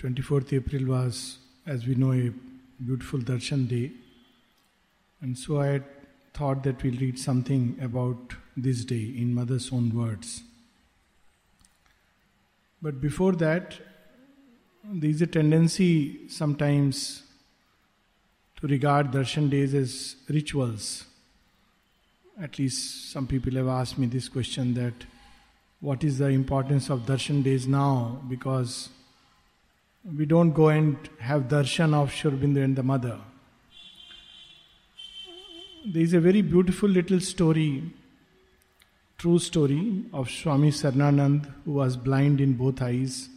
24th April was, as we know, a beautiful darshan day. And so I thought that we'll read something about this day in Mother's own words. But before that, there is a tendency sometimes to regard darshan days as rituals. At least some people have asked me this question that what is the importance of darshan days now? Because we don't go and have darshan of Sri Aurobindo and the mother. There is a very beautiful little story, true story of Swami Sarnanand who was blind in both eyes.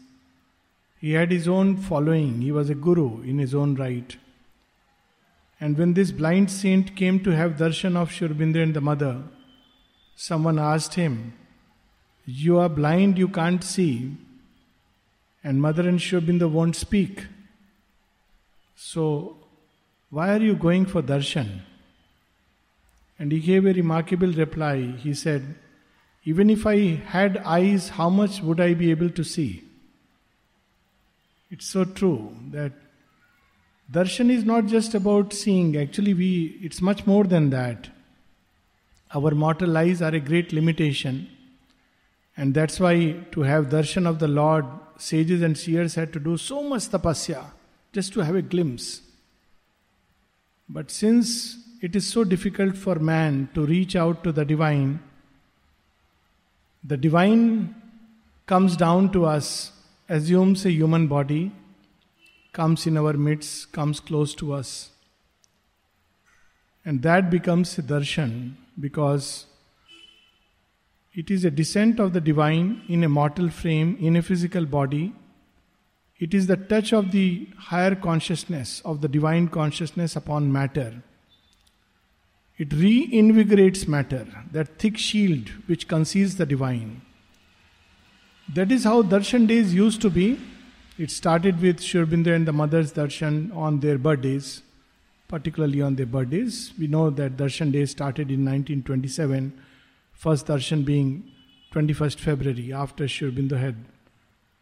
He had his own following, he was a guru in his own right. And when this blind saint came to have darshan of Sri and the mother, someone asked him, You are blind, you can't see and Mother and Sri Aurobindo won't speak. So, why are you going for darshan? And he gave a remarkable reply. He said, Even if I had eyes, how much would I be able to see? It's so true that darshan is not just about seeing, actually, we, it's much more than that. Our mortal eyes are a great limitation. And that's why to have darshan of the Lord sages and seers had to do so much tapasya just to have a glimpse. But since it is so difficult for man to reach out to the divine, the divine comes down to us, assumes a human body, comes in our midst, comes close to us. And that becomes darshan because it is a descent of the divine in a mortal frame, in a physical body. It is the touch of the higher consciousness, of the divine consciousness upon matter. It reinvigorates matter, that thick shield which conceals the divine. That is how darshan days used to be. It started with Sri Aurobindo and the mother's darshan on their birthdays, particularly on their birthdays. We know that darshan day started in 1927 First darshan being 21st February, after Sri Aurobindo had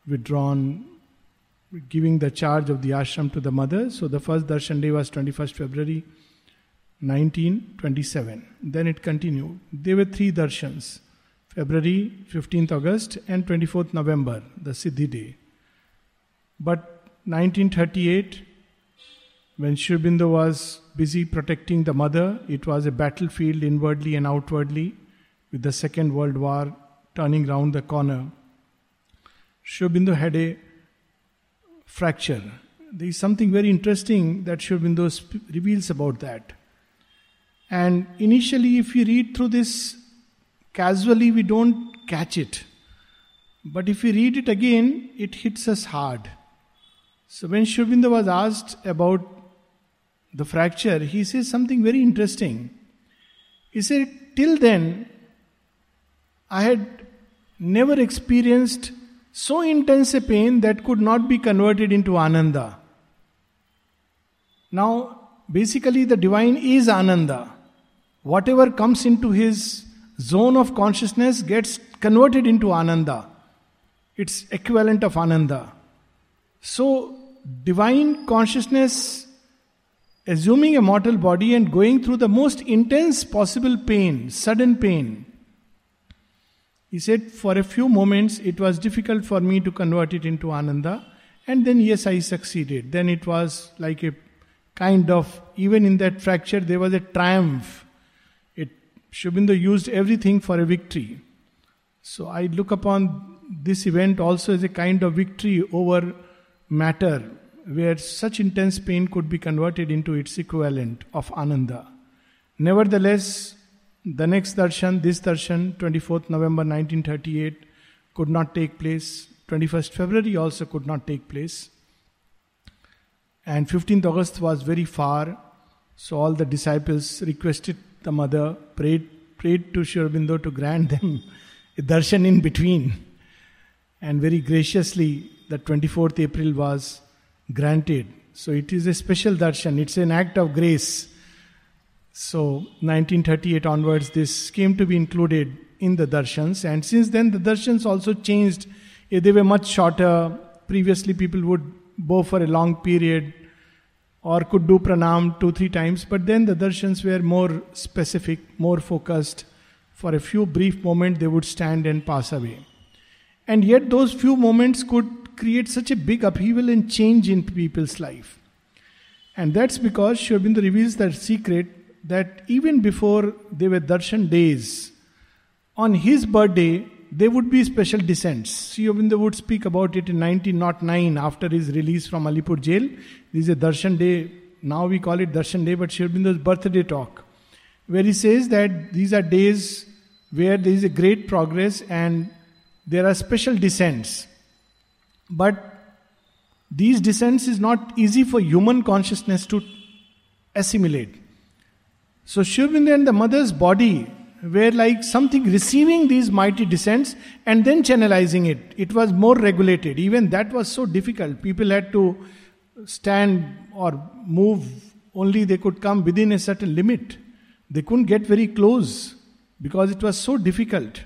withdrawn, giving the charge of the ashram to the mother. So the first darshan day was 21st February 1927. Then it continued. There were three darshans February, 15th August, and 24th November, the Siddhi day. But 1938, when Sri Aurobindo was busy protecting the mother, it was a battlefield inwardly and outwardly with the Second World War turning round the corner, Sri Aurobindo had a fracture. There is something very interesting that Sri Aurobindo sp- reveals about that. And initially, if we read through this casually, we don't catch it. But if we read it again, it hits us hard. So when Sri Aurobindo was asked about the fracture, he says something very interesting. He said, Till then, I had never experienced so intense a pain that could not be converted into Ananda. Now, basically, the divine is Ananda. Whatever comes into his zone of consciousness gets converted into Ananda. It's equivalent of Ananda. So, divine consciousness assuming a mortal body and going through the most intense possible pain, sudden pain, he said, For a few moments it was difficult for me to convert it into Ananda, and then, yes, I succeeded. Then it was like a kind of, even in that fracture, there was a triumph. It, Aurobindo used everything for a victory. So I look upon this event also as a kind of victory over matter, where such intense pain could be converted into its equivalent of Ananda. Nevertheless, the next darshan, this darshan, 24th November 1938, could not take place. 21st February also could not take place. And 15th August was very far, so all the disciples requested the mother, prayed, prayed to Sri Aurobindo to grant them a darshan in between. And very graciously, the 24th April was granted. So it is a special darshan, it's an act of grace so, 1938 onwards, this came to be included in the darshans, and since then, the darshans also changed. Eh, they were much shorter, Previously, people would bow for a long period or could do pranam two, three times, but then the darshans were more specific, more focused. For a few brief moments, they would stand and pass away. And yet, those few moments could create such a big upheaval and change in people's life. And that's because Sri Aurobindo reveals that secret that even before they were darshan days, on his birthday, there would be special descents. Sri Aurobindo would speak about it in 1909 after his release from Alipur jail. This is a darshan day. Now we call it darshan day, but Sri Aurobindo's birthday talk, where he says that these are days where there is a great progress and there are special descents. But these descents is not easy for human consciousness to assimilate. So Aurobindo and the mother's body were like something receiving these mighty descents and then channelizing it. It was more regulated. Even that was so difficult. People had to stand or move, only they could come within a certain limit. They couldn't get very close because it was so difficult.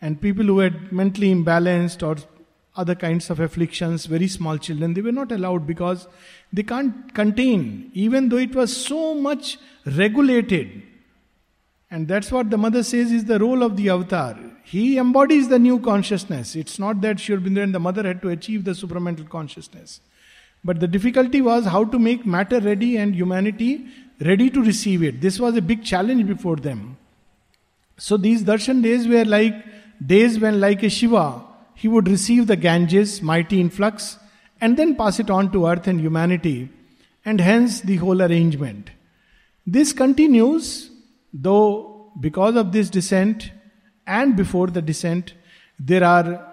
And people who had mentally imbalanced or other kinds of afflictions, very small children, they were not allowed because they can't contain, even though it was so much regulated. And that's what the mother says is the role of the avatar. He embodies the new consciousness. It's not that Sri Aurobindo and the mother had to achieve the supramental consciousness. But the difficulty was how to make matter ready and humanity ready to receive it. This was a big challenge before them. So these darshan days were like days when, like a Shiva, he would receive the Ganges, mighty influx, and then pass it on to earth and humanity, and hence the whole arrangement. This continues, though because of this descent and before the descent, there are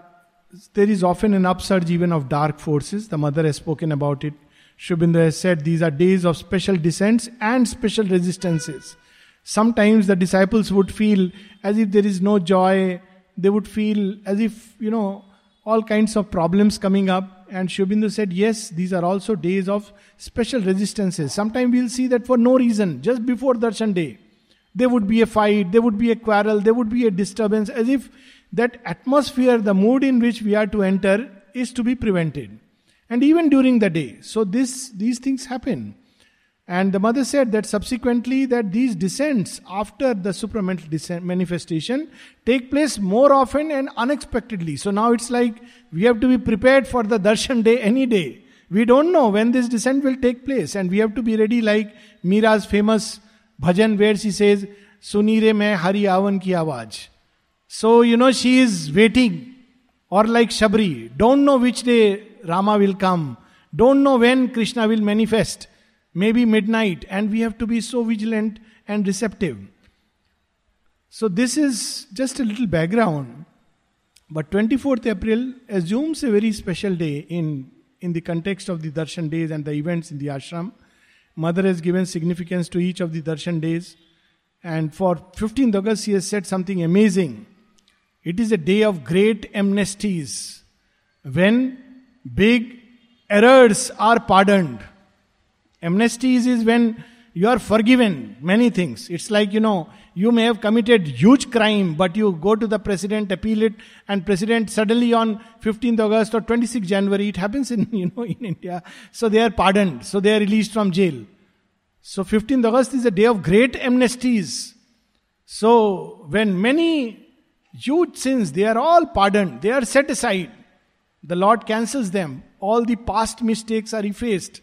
there is often an upsurge even of dark forces. The mother has spoken about it. Sri Aurobindo has said these are days of special descents and special resistances. Sometimes the disciples would feel as if there is no joy, they would feel as if, you know, all kinds of problems coming up. And Sri Aurobindo said, yes, these are also days of special resistances. Sometimes we'll see that for no reason, just before Darshan Day, there would be a fight, there would be a quarrel, there would be a disturbance, as if that atmosphere, the mood in which we are to enter, is to be prevented. And even during the day. So this, these things happen. And the mother said that subsequently that these descents after the supramental descent manifestation take place more often and unexpectedly. So now it's like we have to be prepared for the darshan day any day. We don't know when this descent will take place and we have to be ready like Mira's famous bhajan where she says, Sunire mein hari avan ki awaj. So you know she is waiting or like Shabri, don't know which day Rama will come, don't know when Krishna will manifest maybe midnight, and we have to be so vigilant and receptive. So, this is just a little background. But 24th April assumes a very special day in, in the context of the darshan days and the events in the ashram. Mother has given significance to each of the darshan days. And for 15th August, she has said something amazing. It is a day of great amnesties when big errors are pardoned. Amnesty is when you are forgiven many things. It's like, you know, you may have committed huge crime, but you go to the president, appeal it, and president suddenly on 15th August or 26th January, it happens in, you know, in India. So they are pardoned. So they are released from jail. So 15th August is a day of great amnesties. So when many huge sins, they are all pardoned, they are set aside. The Lord cancels them. All the past mistakes are effaced.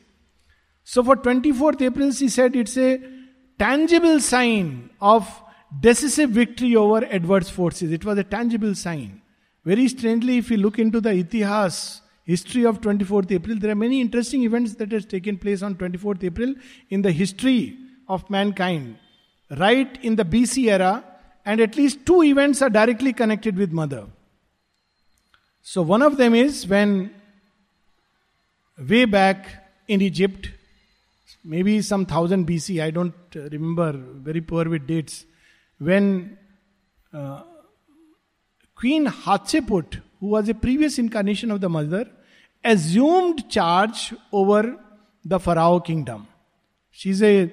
So for 24th April, she said it's a tangible sign of decisive victory over adverse forces. It was a tangible sign. Very strangely, if you look into the itihas, history of 24th April, there are many interesting events that has taken place on 24th April in the history of mankind. Right in the BC era, and at least two events are directly connected with mother. So one of them is when way back in Egypt, maybe some thousand BC, I don't uh, remember, very poor with dates, when uh, Queen Hatshepsut, who was a previous incarnation of the mother, assumed charge over the Pharaoh kingdom. She's a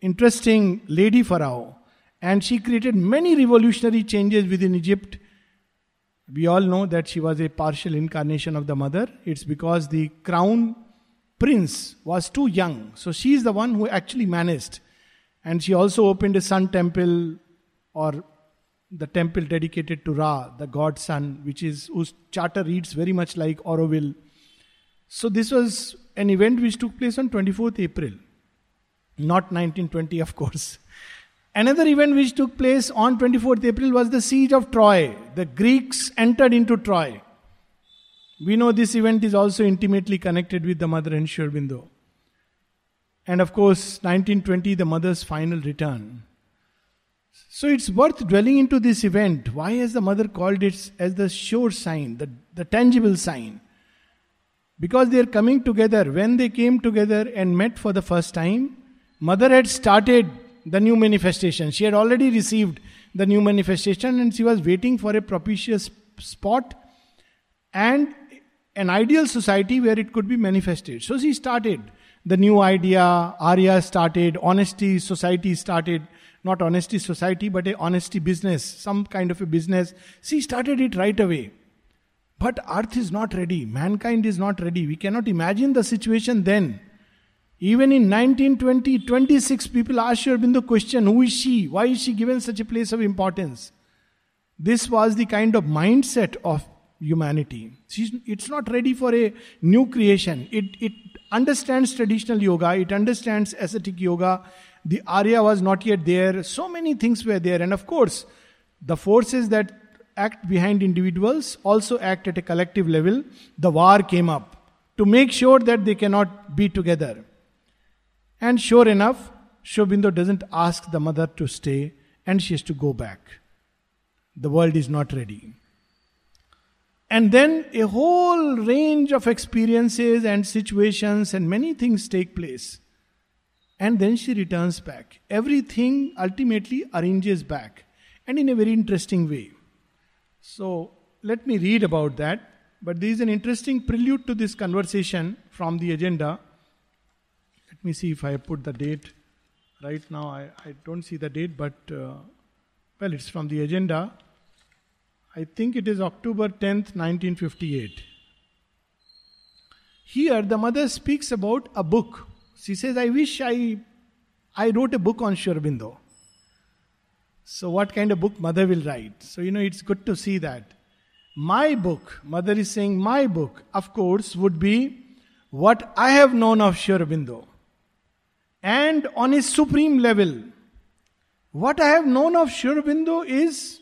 interesting lady Pharaoh, and she created many revolutionary changes within Egypt. We all know that she was a partial incarnation of the mother. It's because the crown prince was too young. So she is the one who actually managed. And she also opened a sun temple or the temple dedicated to Ra, the god sun, which is whose charter reads very much like Auroville. So this was an event which took place on 24th April, not 1920, of course. Another event which took place on 24th April was the siege of Troy. The Greeks entered into Troy. We know this event is also intimately connected with the mother and Sri Aurobindo. And of course, 1920, the mother's final return. So it's worth dwelling into this event. Why has the mother called it as the sure sign, the, the tangible sign? Because they are coming together. When they came together and met for the first time, mother had started the new manifestation. She had already received the new manifestation and she was waiting for a propitious spot and an ideal society where it could be manifested. So she started the new idea, Arya started, honesty society started, not honesty society, but a honesty business, some kind of a business. She started it right away. But earth is not ready, mankind is not ready. We cannot imagine the situation then. Even in 1920, 26 people asked Sri Aurobindo question, who is she? Why is she given such a place of importance? This was the kind of mindset of humanity. She's, it's not ready for a new creation. It, it understands traditional yoga, it understands ascetic yoga. The Arya was not yet there. So many things were there. And of course, the forces that act behind individuals also act at a collective level. The war came up to make sure that they cannot be together. And sure enough, Sri Aurobindo doesn't ask the mother to stay and she has to go back. The world is not ready. And then a whole range of experiences and situations and many things take place. And then she returns back. Everything ultimately arranges back and in a very interesting way. So let me read about that. But there is an interesting prelude to this conversation from the agenda let me see if I put the date. Right now, I, I don't see the date, but uh, well, it's from the agenda. I think it is October 10th, 1958. Here, the mother speaks about a book. She says, I wish I, I wrote a book on Sri Aurobindo. So, what kind of book mother will write? So, you know, it's good to see that. My book, mother is saying, my book, of course, would be what I have known of Sri Aurobindo and on a supreme level. What I have known of Sri Aurobindo is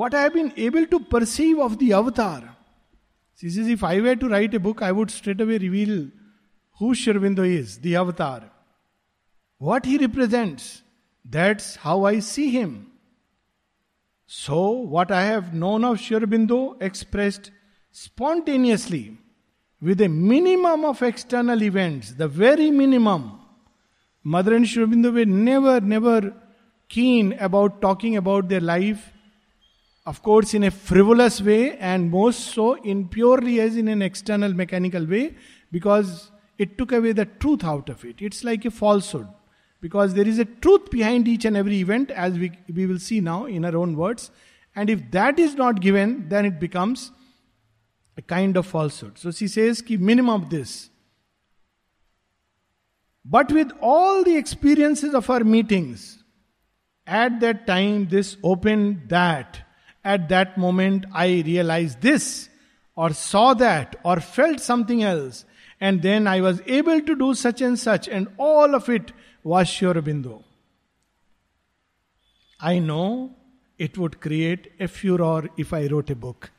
what I have been able to perceive of the avatar. She says, if I were to write a book, I would straight away reveal who Sri Aurobindo is, the avatar. What he represents. That's how I see him. So, what I have known of Sri Aurobindo expressed spontaneously with a minimum of external events, the very minimum Mother and Sri were never, never keen about talking about their life, of course, in a frivolous way, and most so in purely as in an external mechanical way, because it took away the truth out of it. It's like a falsehood. Because there is a truth behind each and every event, as we, we will see now in our own words. And if that is not given, then it becomes a kind of falsehood. So she says, ki minimum of this. But with all the experiences of our meetings, at that time this opened that. At that moment I realized this, or saw that, or felt something else. And then I was able to do such and such, and all of it was Sri I know it would create a furor if I wrote a book.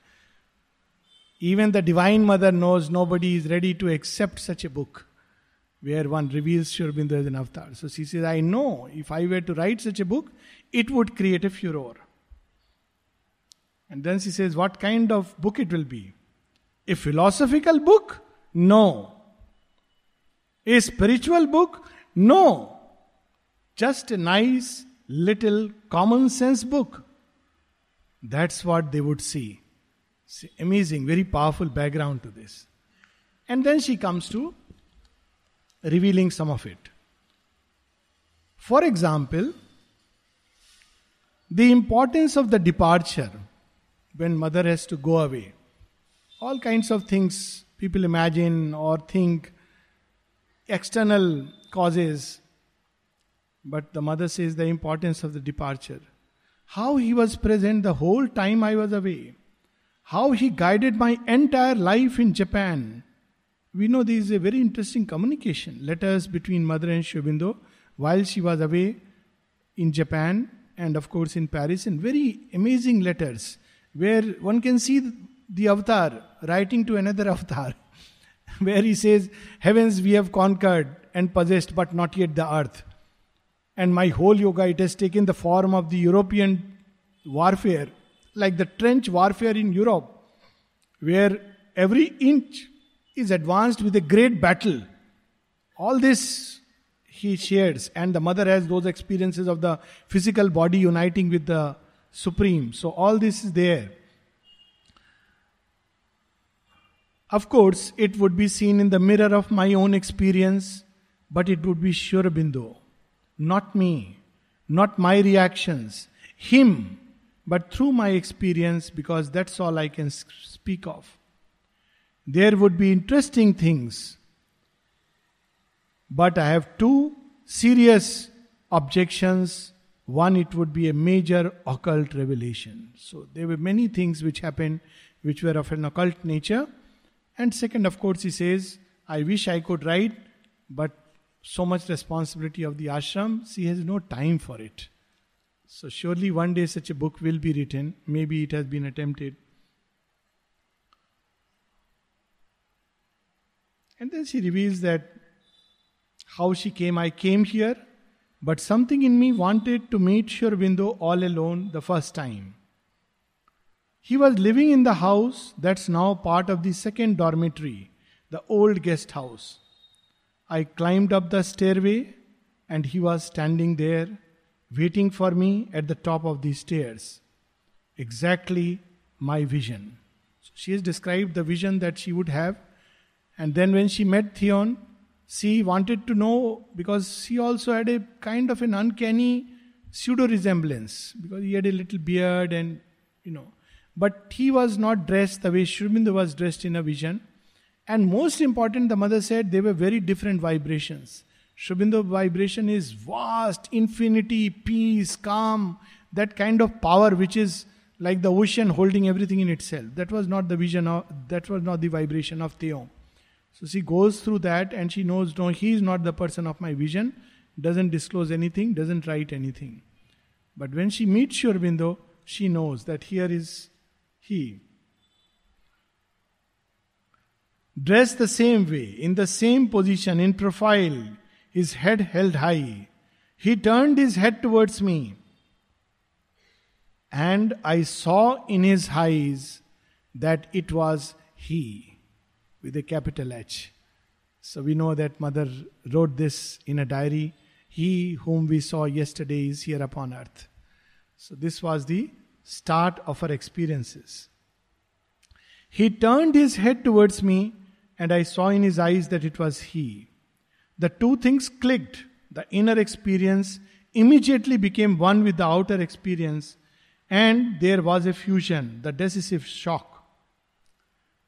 Even the Divine Mother knows nobody is ready to accept such a book where one reveals Sri Aurobindo as an avatar. So she says, I know if I were to write such a book, it would create a furor. And then she says, What kind of book it will be? A philosophical book? No. A spiritual book? No. Just a nice little common sense book. That's what they would see. Amazing, very powerful background to this. And then she comes to revealing some of it. For example, the importance of the departure. When mother has to go away. All kinds of things people imagine or think, external causes. But the mother says the importance of the departure. How he was present the whole time I was away. How he guided my entire life in Japan. We know there is a very interesting communication, letters between mother and Sri Aurobindo while she was away in Japan and of course in Paris, and very amazing letters where one can see the avatar writing to another avatar, where he says, Heavens we have conquered and possessed, but not yet the earth. And my whole yoga, it has taken the form of the European warfare, like the trench warfare in Europe, where every inch is advanced with a great battle. All this he shares, and the mother has those experiences of the physical body uniting with the supreme. So, all this is there. Of course, it would be seen in the mirror of my own experience, but it would be Sri Aurobindo, not me, not my reactions, him, but through my experience, because that's all I can speak of. There would be interesting things but I have two serious objections. One, it would be a major occult revelation. So there were many things which happened which were of an occult nature. And second, of course, he says, I wish I could write, but so much responsibility of the ashram, she has no time for it. So surely one day such a book will be written. Maybe it has been attempted. And then she reveals that how she came. I came here, but something in me wanted to meet Sri Aurobindo all alone the first time. He was living in the house that's now part of the second dormitory, the old guest house. I climbed up the stairway and he was standing there waiting for me at the top of the stairs. Exactly my vision. So she has described the vision that she would have. And then when she met Theon, she wanted to know because she also had a kind of an uncanny pseudo resemblance because he had a little beard and you know. But he was not dressed the way Sri was dressed in a vision. And most important the mother said they were very different vibrations. Sri vibration is vast infinity peace calm that kind of power which is like the ocean holding everything in itself. That was not the vision of that was not the vibration of Theon so she goes through that and she knows, no, he is not the person of my vision, doesn't disclose anything, doesn't write anything. But when she meets Sri Aurobindo, she knows that here is he. Dressed the same way, in the same position, in profile, his head held high. He turned his head towards me, and I saw in his eyes that it was he with a capital H. So we know that mother wrote this in a diary. He whom we saw yesterday is here upon earth. So this was the start of her experiences. He turned his head towards me, and I saw in his eyes that it was he. The two things clicked. The inner experience immediately became one with the outer experience, and there was a fusion, the decisive shock.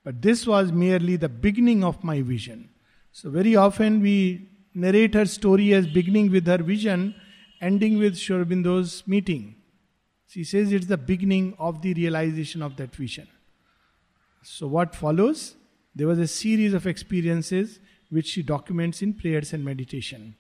But this was merely the beginning of my vision. So, very often we narrate her story as beginning with her vision, ending with Sri Aurobindo's meeting. She says it's the beginning of the realization of that vision. So, what follows? There was a series of experiences which she documents in prayers and meditation.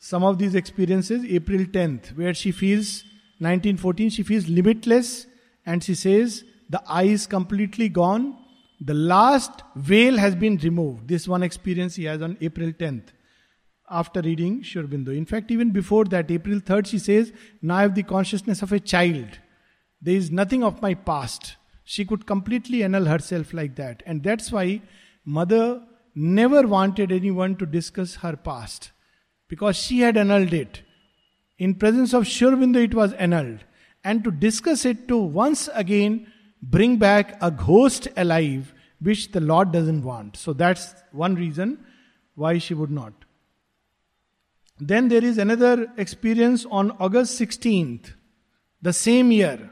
Some of these experiences, April 10th, where she feels, 1914, she feels limitless and she says, the I is completely gone. The last veil has been removed. This one experience he has on April 10th after reading Sri Aurobindo. In fact, even before that, April 3rd, she says, Now I have the consciousness of a child. There is nothing of my past. She could completely annul herself like that. And that's why mother never wanted anyone to discuss her past because she had annulled it. In presence of Sri Aurobindo, it was annulled. And to discuss it to once again bring back a ghost alive which the Lord doesn't want. So that's one reason why she would not. Then there is another experience on August 16th, the same year,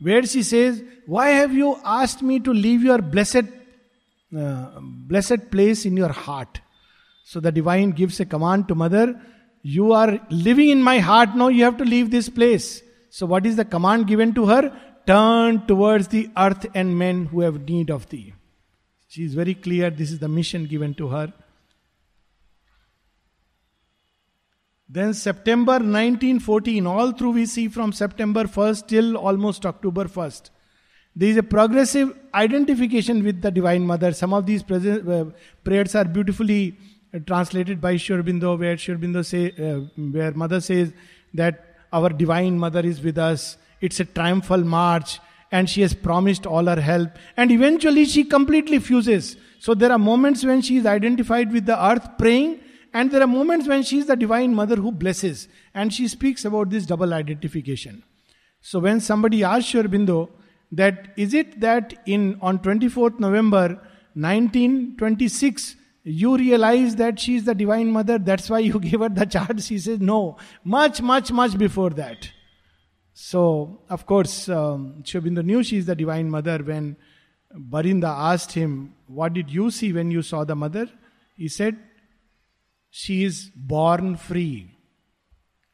where she says, Why have you asked me to leave your blessed, uh, blessed place in your heart? So the divine gives a command to mother, You are living in my heart now, you have to leave this place. So, what is the command given to her? Turn towards the earth and men who have need of thee. She is very clear, this is the mission given to her. Then September 1914, all through we see from September 1st till almost October 1st. There is a progressive identification with the Divine Mother. Some of these uh, prayers are beautifully uh, translated by Sri Aurobindo, where say, uh, where Mother says that our Divine Mother is with us. It's a triumphal march, and she has promised all her help. And eventually, she completely fuses. So there are moments when she is identified with the earth praying, and there are moments when she is the divine mother who blesses. And she speaks about this double identification. So when somebody asks Sri Aurobindo that is it that in on 24th November 1926 you realize that she is the divine mother, that's why you gave her the charge She says, No, much, much, much before that. So, of course, um, Sri Aurobindo knew she is the divine mother when Barinda asked him, What did you see when you saw the mother? He said, she is born free.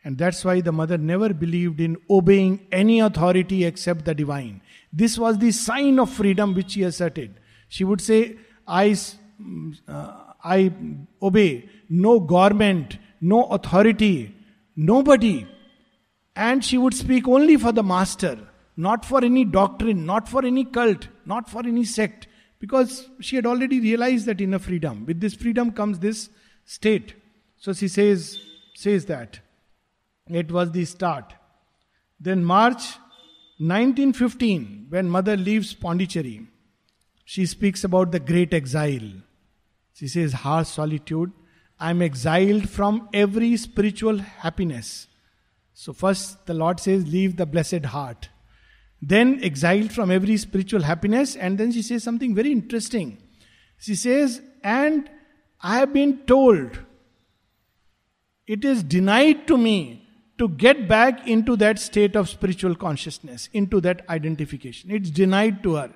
And that's why the mother never believed in obeying any authority except the divine. This was the sign of freedom which she asserted. She would say, I, uh, I obey no government, no authority, nobody. And she would speak only for the master, not for any doctrine, not for any cult, not for any sect, because she had already realized that inner freedom. With this freedom comes this state. So she says, says that. It was the start. Then March 1915, when mother leaves Pondicherry, she speaks about the great exile. She says, harsh solitude. I am exiled from every spiritual happiness. So, first the Lord says, Leave the blessed heart. Then, exiled from every spiritual happiness. And then she says something very interesting. She says, And I have been told, it is denied to me to get back into that state of spiritual consciousness, into that identification. It's denied to her.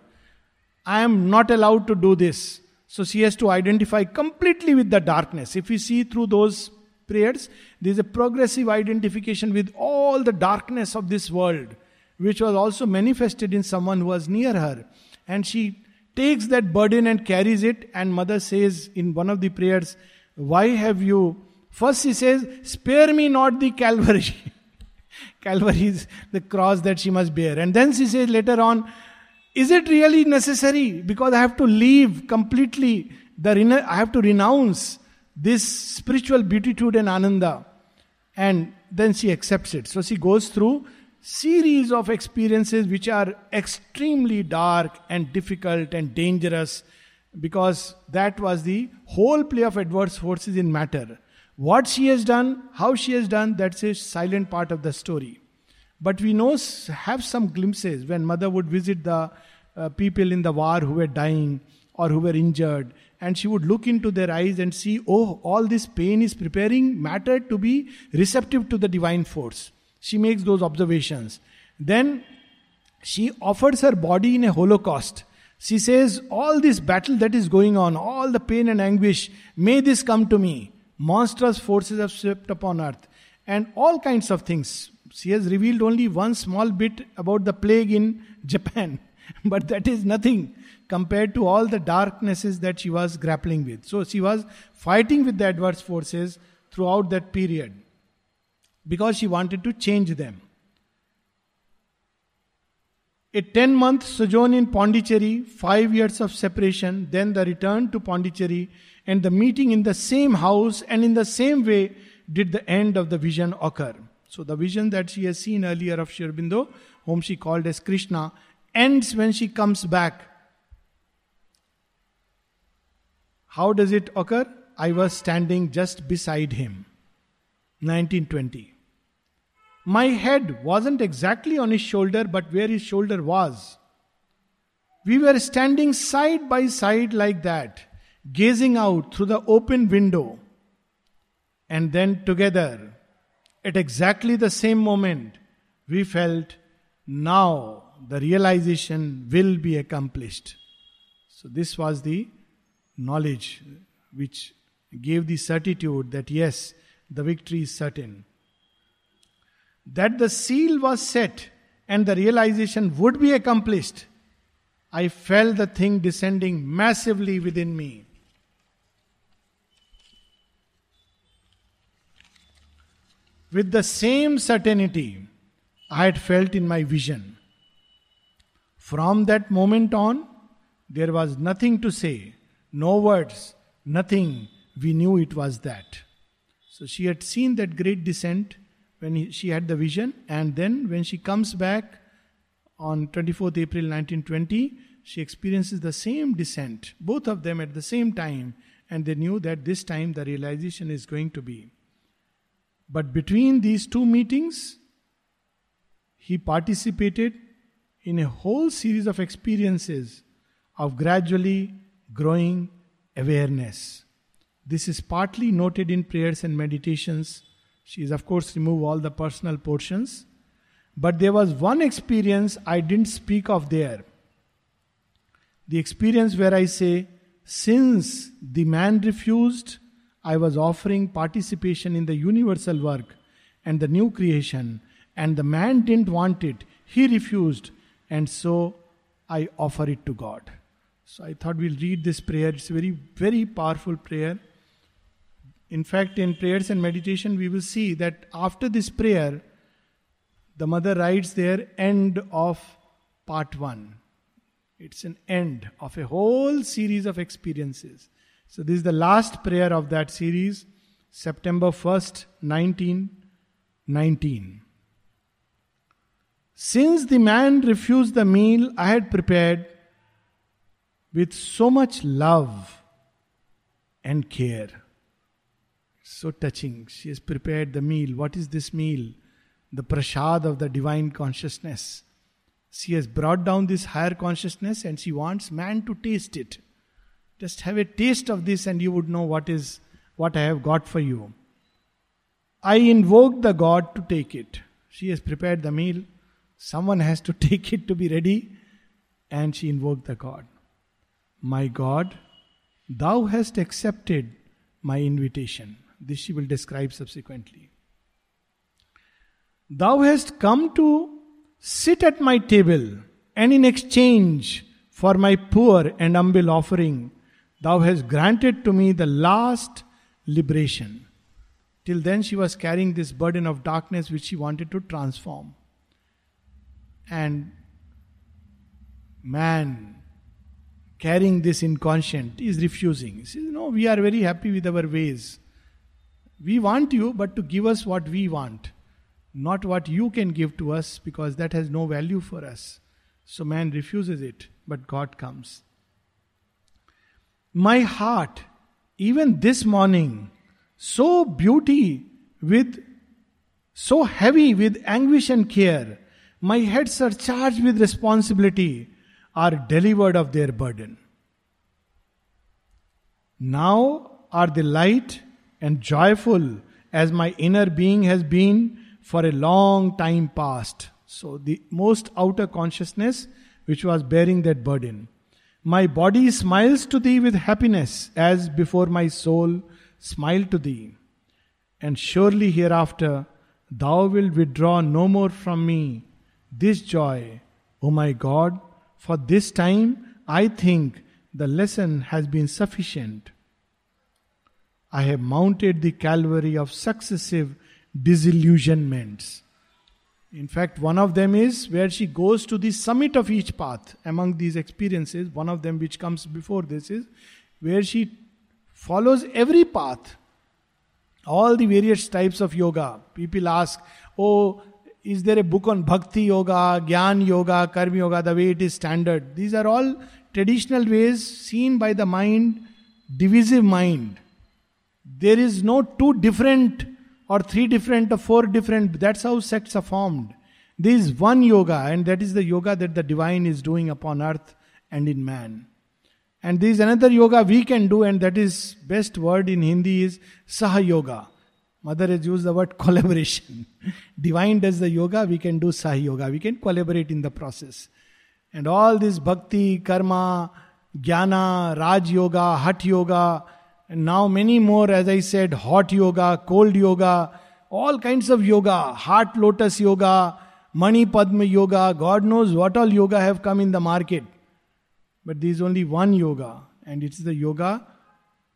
I am not allowed to do this. So she has to identify completely with the darkness. If we see through those prayers, there is a progressive identification with all the darkness of this world, which was also manifested in someone who was near her. And she takes that burden and carries it. And mother says in one of the prayers, Why have you. First, she says, Spare me not the Calvary. Calvary is the cross that she must bear. And then she says later on, Is it really necessary? Because I have to leave completely. The, I have to renounce this spiritual beatitude and ananda. And then she accepts it. So she goes through series of experiences which are extremely dark and difficult and dangerous because that was the whole play of adverse forces in matter. What she has done, how she has done, that's a silent part of the story. But we know, have some glimpses when mother would visit the uh, people in the war who were dying or who were injured, and she would look into their eyes and see, oh, all this pain is preparing matter to be receptive to the divine force. She makes those observations. Then she offers her body in a holocaust. She says, All this battle that is going on, all the pain and anguish, may this come to me. Monstrous forces have swept upon earth, and all kinds of things. She has revealed only one small bit about the plague in Japan, but that is nothing compared to all the darknesses that she was grappling with. So she was fighting with the adverse forces throughout that period because she wanted to change them. A 10 month sojourn in Pondicherry, 5 years of separation, then the return to Pondicherry, and the meeting in the same house and in the same way did the end of the vision occur. So, the vision that she has seen earlier of Sri Aurobindo, whom she called as Krishna, ends when she comes back. How does it occur? I was standing just beside him. 1920. My head wasn't exactly on his shoulder, but where his shoulder was. We were standing side by side like that, gazing out through the open window. And then together, at exactly the same moment, we felt, now the realization will be accomplished. So, this was the knowledge which gave the certitude that yes, the victory is certain. That the seal was set and the realization would be accomplished, I felt the thing descending massively within me. With the same certainty I had felt in my vision. From that moment on, there was nothing to say, no words, nothing. We knew it was that. So she had seen that great descent when he, she had the vision, and then when she comes back on 24th April 1920, she experiences the same descent, both of them at the same time, and they knew that this time the realization is going to be. But between these two meetings, he participated in a whole series of experiences of gradually growing awareness. This is partly noted in prayers and meditations. She is, of course, remove all the personal portions. But there was one experience I didn't speak of there. The experience where I say, since the man refused, I was offering participation in the universal work and the new creation, and the man didn't want it. He refused, and so I offer it to God. So I thought we'll read this prayer. It's a very, very powerful prayer. In fact, in prayers and meditation, we will see that after this prayer, the mother writes there, end of part one. It's an end of a whole series of experiences. So, this is the last prayer of that series, September 1st, 1919. Since the man refused the meal I had prepared with so much love and care, so touching, she has prepared the meal. What is this meal? The prasad of the divine consciousness. She has brought down this higher consciousness and she wants man to taste it. Just have a taste of this and you would know what is what I have got for you. I invoke the God to take it. She has prepared the meal. Someone has to take it to be ready. And she invoked the God. My God, thou hast accepted my invitation. This she will describe subsequently. Thou hast come to sit at my table, and in exchange for my poor and humble offering, Thou hast granted to me the last liberation. Till then, she was carrying this burden of darkness which she wanted to transform. And man, carrying this inconscient, is refusing. He says, No, we are very happy with our ways. We want you, but to give us what we want, not what you can give to us, because that has no value for us. So man refuses it, but God comes. My heart, even this morning, so beauty with so heavy with anguish and care, my heads are charged with responsibility, are delivered of their burden. Now are they light and joyful as my inner being has been for a long time past. So, the most outer consciousness which was bearing that burden. My body smiles to thee with happiness, as before my soul smiled to thee. And surely hereafter thou wilt withdraw no more from me this joy, O my God, for this time I think the lesson has been sufficient. I have mounted the Calvary of successive disillusionments. In fact, one of them is where she goes to the summit of each path. Among these experiences, one of them which comes before this is where she follows every path. All the various types of yoga. People ask, Oh, is there a book on bhakti yoga, gyan yoga, karma yoga, the way it is standard? These are all traditional ways seen by the mind, divisive mind. There is no two different or three different or four different. That's how sects are formed. There is one yoga, and that is the yoga that the divine is doing upon earth and in man. And there is another yoga we can do, and that is best word in Hindi is Saha Yoga. Mother has used the word collaboration. Divine does the yoga, we can do Sahi Yoga. We can collaborate in the process. And all this bhakti, karma, jnana, Raj Yoga, Hat Yoga, and now many more, as I said, hot yoga, cold yoga, all kinds of yoga, heart lotus yoga, Mani Padma yoga, God knows what all yoga have come in the market. But there is only one yoga, and it's the yoga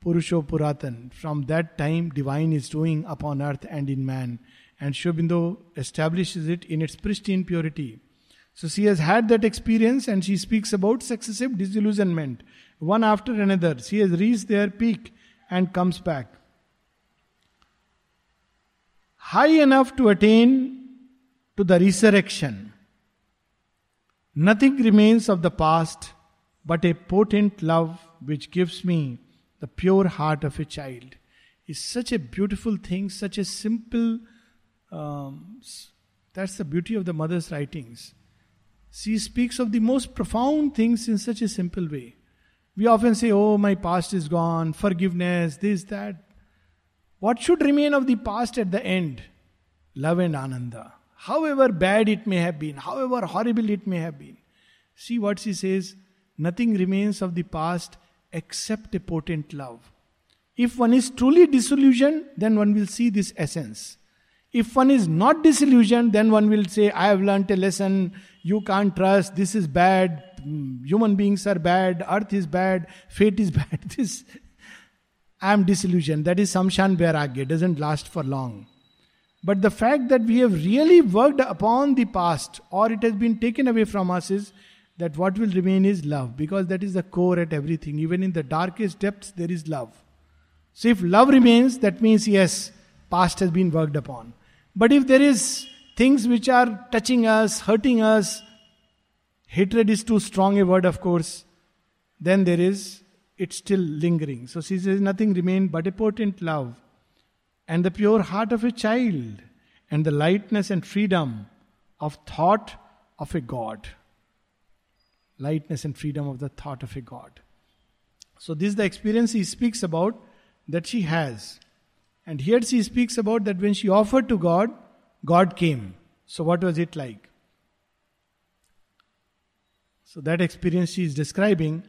Purusho Puratan. From that time, divine is doing upon earth and in man. And Sri Aurobindo establishes it in its pristine purity. So she has had that experience and she speaks about successive disillusionment, one after another. She has reached their peak and comes back. High enough to attain to the resurrection. Nothing remains of the past but a potent love which gives me the pure heart of a child. Is such a beautiful thing, such a simple. Um, that's the beauty of the mother's writings. She speaks of the most profound things in such a simple way. We often say, Oh, my past is gone, forgiveness, this, that. What should remain of the past at the end? Love and ananda. However bad it may have been, however horrible it may have been. See what she says nothing remains of the past except a potent love. If one is truly disillusioned, then one will see this essence. If one is not disillusioned, then one will say, I have learnt a lesson, you can't trust, this is bad, human beings are bad, earth is bad, fate is bad. This I am disillusioned. That is Samshan Vairagya, doesn't last for long. But the fact that we have really worked upon the past or it has been taken away from us is that what will remain is love because that is the core at everything. Even in the darkest depths, there is love. So if love remains, that means yes, past has been worked upon. But if there is things which are touching us, hurting us, hatred is too strong a word, of course, then there is, it's still lingering. So she says, nothing remained but a potent love and the pure heart of a child and the lightness and freedom of thought of a God lightness and freedom of the thought of a God. So, this is the experience he speaks about that she has. And here she speaks about that when she offered to God, God came. So, what was it like? So, that experience she is describing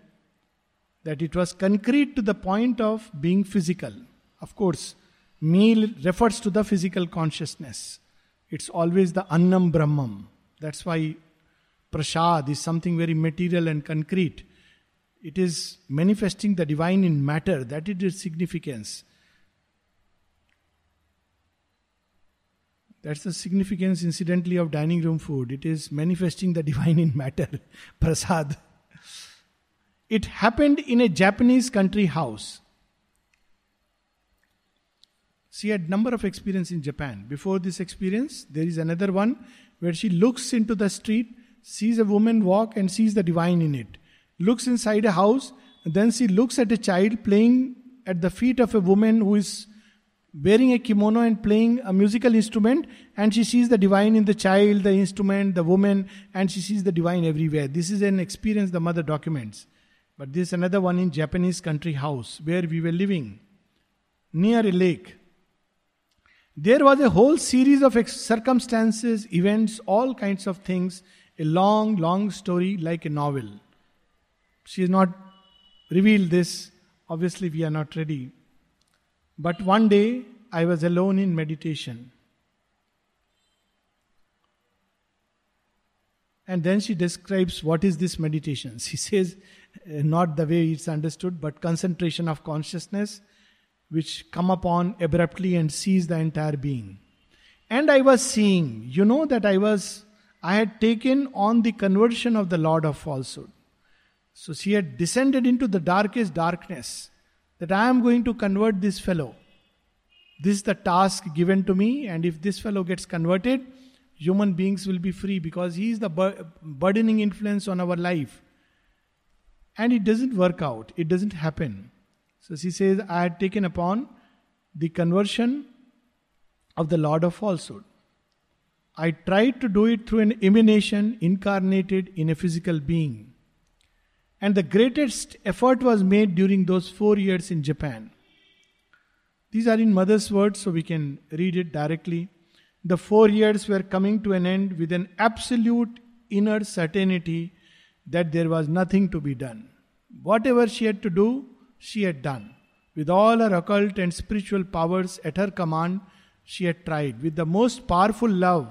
that it was concrete to the point of being physical. Of course, meal refers to the physical consciousness. It's always the Annam Brahmam. That's why prasad is something very material and concrete. It is manifesting the divine in matter, that is its significance. That's the significance, incidentally, of dining room food. It is manifesting the divine in matter, prasad. It happened in a Japanese country house. She had number of experience in Japan. Before this experience, there is another one where she looks into the street sees a woman walk and sees the divine in it. Looks inside a house, then she looks at a child playing at the feet of a woman who is wearing a kimono and playing a musical instrument, and she sees the divine in the child, the instrument, the woman, and she sees the divine everywhere. This is an experience the mother documents. But this is another one in Japanese country house where we were living near a lake. There was a whole series of circumstances, events, all kinds of things a long, long story like a novel. She has not revealed this. Obviously, we are not ready. But one day, I was alone in meditation. And then she describes what is this meditation. She says, uh, not the way it's understood, but concentration of consciousness, which come upon abruptly and seize the entire being. And I was seeing, you know, that I was I had taken on the conversion of the Lord of falsehood. So she had descended into the darkest darkness that I am going to convert this fellow. This is the task given to me, and if this fellow gets converted, human beings will be free because he is the bur- burdening influence on our life. And it doesn't work out, it doesn't happen. So she says, I had taken upon the conversion of the Lord of falsehood. I tried to do it through an emanation incarnated in a physical being. And the greatest effort was made during those four years in Japan. These are in mother's words, so we can read it directly. The four years were coming to an end with an absolute inner certainty that there was nothing to be done. Whatever she had to do, she had done. With all her occult and spiritual powers at her command, she had tried. With the most powerful love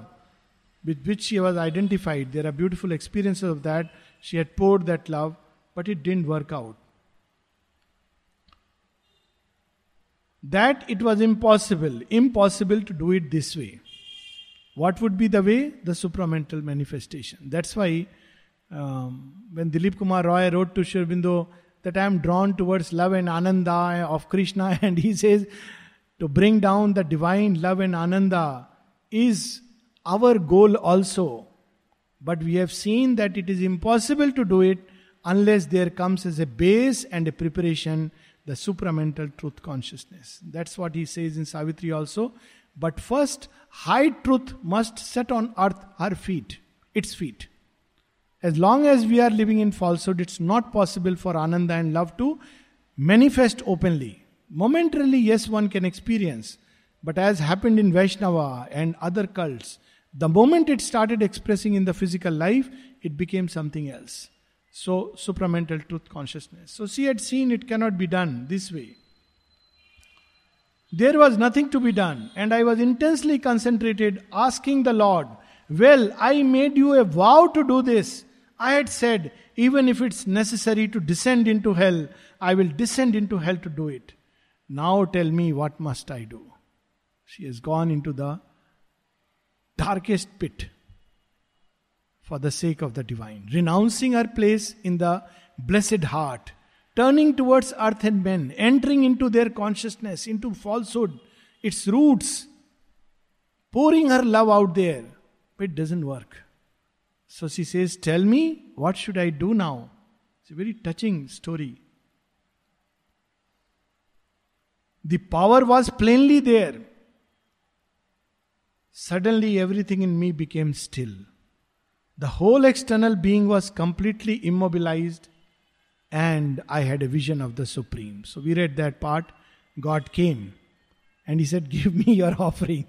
with which she was identified, there are beautiful experiences of that. She had poured that love, but it didn't work out. That it was impossible, impossible to do it this way. What would be the way? The supramental manifestation. That's why um, when Dilip Kumar Roy wrote to Sri that I am drawn towards love and ananda of Krishna, and he says to bring down the divine love and ananda is our goal also. But we have seen that it is impossible to do it unless there comes as a base and a preparation the supramental truth consciousness. That's what he says in Savitri also. But first, high truth must set on earth her feet, its feet. As long as we are living in falsehood, it's not possible for Ananda and love to manifest openly. Momentarily, yes, one can experience. But as happened in Vaishnava and other cults, the moment it started expressing in the physical life, it became something else. So, supramental truth consciousness. So, she had seen it cannot be done this way. There was nothing to be done, and I was intensely concentrated, asking the Lord, Well, I made you a vow to do this. I had said, even if it's necessary to descend into hell, I will descend into hell to do it. Now tell me, what must I do? She has gone into the darkest pit for the sake of the divine, renouncing her place in the blessed heart, turning towards earth and men, entering into their consciousness, into falsehood, its roots, pouring her love out there. But it doesn't work. So she says, Tell me, what should I do now? It's a very touching story. The power was plainly there. Suddenly, everything in me became still. The whole external being was completely immobilized, and I had a vision of the Supreme. So, we read that part. God came and He said, Give me your offering.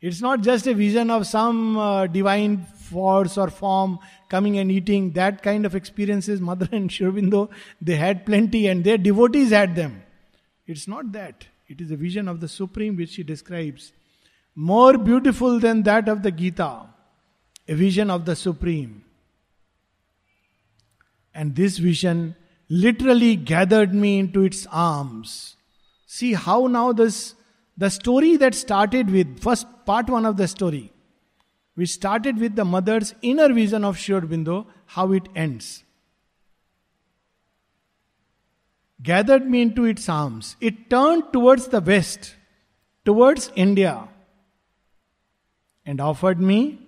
It's not just a vision of some uh, divine force or form coming and eating. That kind of experiences, Mother and Sri Aurobindo, they had plenty and their devotees had them. It's not that. It is a vision of the Supreme which she describes. More beautiful than that of the Gita. A vision of the Supreme. And this vision literally gathered me into its arms. See how now this the story that started with, first part one of the story, which started with the mother's inner vision of Sri Aurobindo, how it ends. Gathered me into its arms. It turned towards the west, towards India, and offered me.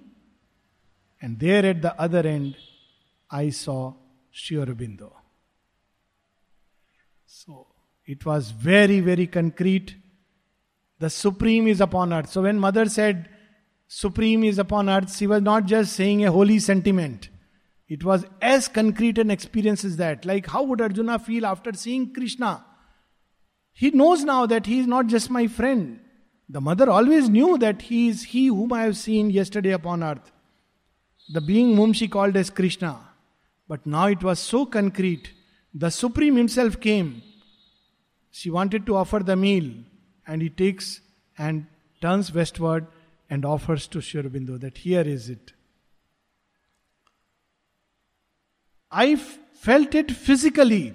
And there at the other end, I saw Sri Aurobindo. So it was very, very concrete the Supreme is upon earth. So when Mother said, Supreme is upon earth, she was not just saying a holy sentiment. It was as concrete an experience as that. Like, how would Arjuna feel after seeing Krishna? He knows now that he is not just my friend. The mother always knew that he is he whom I have seen yesterday upon earth. The being whom she called as Krishna. But now it was so concrete. The Supreme Himself came. She wanted to offer the meal and he takes and turns westward and offers to Sri Aurobindo that here is it. I f- felt it physically.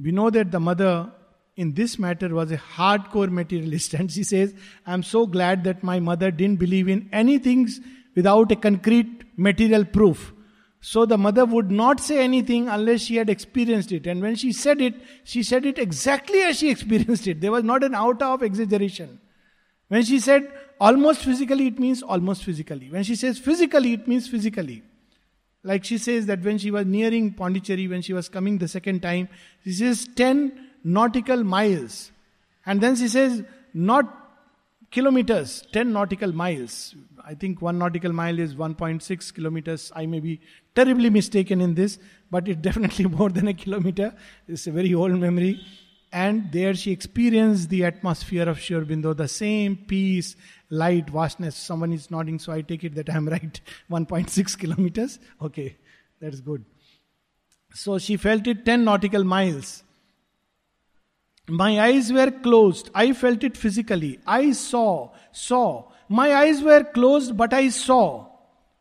We know that the mother in this matter was a hardcore materialist, and she says, I'm so glad that my mother didn't believe in anything without a concrete material proof. So the mother would not say anything unless she had experienced it. And when she said it, she said it exactly as she experienced it. There was not an iota of exaggeration. When she said almost physically, it means almost physically. When she says physically, it means physically. Like she says that when she was nearing Pondicherry, when she was coming the second time, she says 10 nautical miles. And then she says not kilometers, 10 nautical miles. I think one nautical mile is 1.6 kilometers. I may be terribly mistaken in this, but it's definitely more than a kilometer. It's a very old memory. and there she experienced the atmosphere of Sri Aurobindo, the same peace, light, vastness. Someone is nodding, so I take it that I am right. 1.6 kilometers. Okay, that's good. So she felt it 10 nautical miles. My eyes were closed. I felt it physically. I saw, saw. My eyes were closed, but I saw.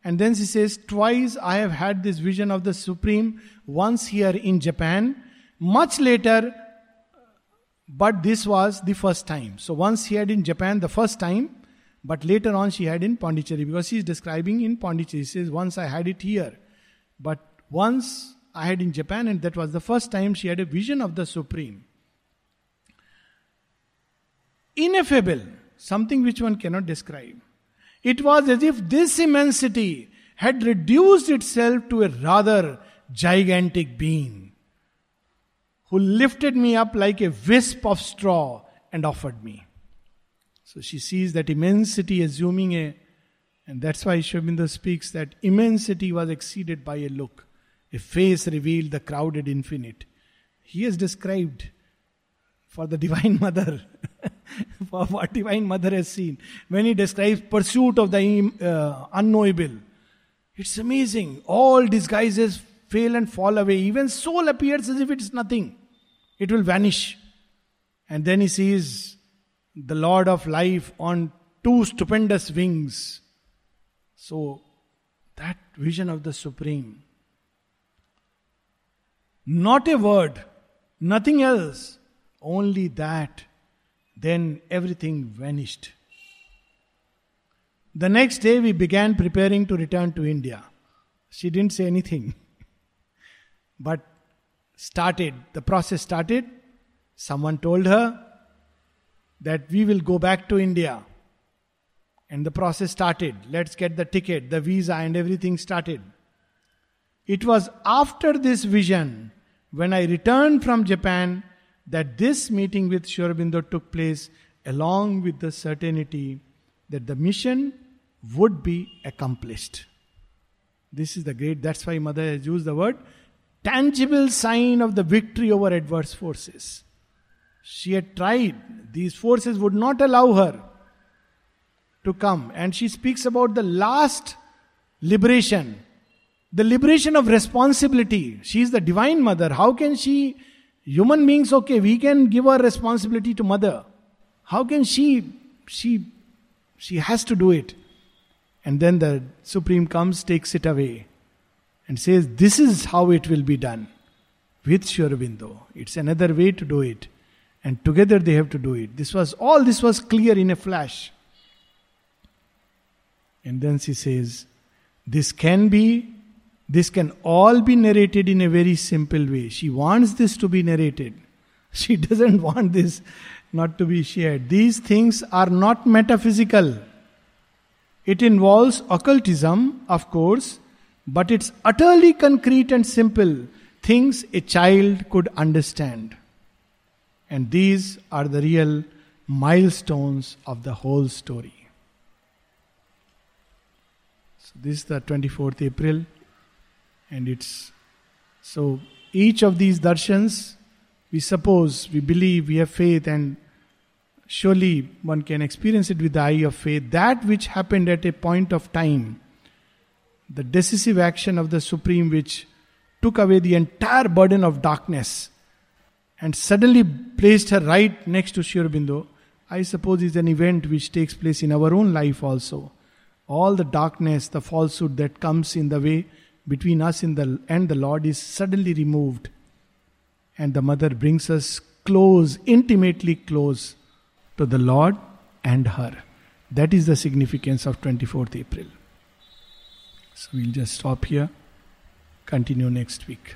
And then she says, Twice I have had this vision of the Supreme, once here in Japan, much later, but this was the first time. So once he had in Japan the first time, but later on she had in Pondicherry, because she is describing in Pondicherry. She says, Once I had it here, but once I had in Japan, and that was the first time she had a vision of the Supreme. Ineffable, something which one cannot describe. It was as if this immensity had reduced itself to a rather gigantic being who lifted me up like a wisp of straw and offered me. So she sees that immensity assuming a, and that's why Sri speaks that immensity was exceeded by a look. A face revealed the crowded infinite. He has described for the Divine Mother, for what Divine Mother has seen. When he describes pursuit of the uh, unknowable, it's amazing. All disguises fail and fall away. Even soul appears as if it is nothing. It will vanish. And then he sees the Lord of life on two stupendous wings. So, that vision of the Supreme. Not a word, nothing else only that, then everything vanished. The next day, we began preparing to return to India. She didn't say anything, but started, the process started. Someone told her that we will go back to India. And the process started. Let's get the ticket, the visa, and everything started. It was after this vision, when I returned from Japan, that this meeting with Sri Aurobindo took place along with the certainty that the mission would be accomplished. This is the great, that's why Mother has used the word tangible sign of the victory over adverse forces. She had tried, these forces would not allow her to come. And she speaks about the last liberation, the liberation of responsibility. She is the divine mother. How can she Human beings, okay, we can give our responsibility to mother. How can she, she, she has to do it. And then the Supreme comes, takes it away, and says, This is how it will be done with Sri Aurobindo. It's another way to do it. And together they have to do it. This was all this was clear in a flash. And then she says, This can be this can all be narrated in a very simple way. She wants this to be narrated. She doesn't want this not to be shared. These things are not metaphysical. It involves occultism, of course, but it's utterly concrete and simple. Things a child could understand. And these are the real milestones of the whole story. So, this is the 24th April and it's so each of these darshans, we suppose, we believe, we have faith, and surely one can experience it with the eye of faith. That which happened at a point of time, the decisive action of the Supreme, which took away the entire burden of darkness and suddenly placed her right next to Sri Aurobindo, I suppose is an event which takes place in our own life also. All the darkness, the falsehood that comes in the way between us and the, and the Lord is suddenly removed. And the mother brings us close, intimately close to the Lord and her. That is the significance of 24th April. So we'll just stop here, continue next week.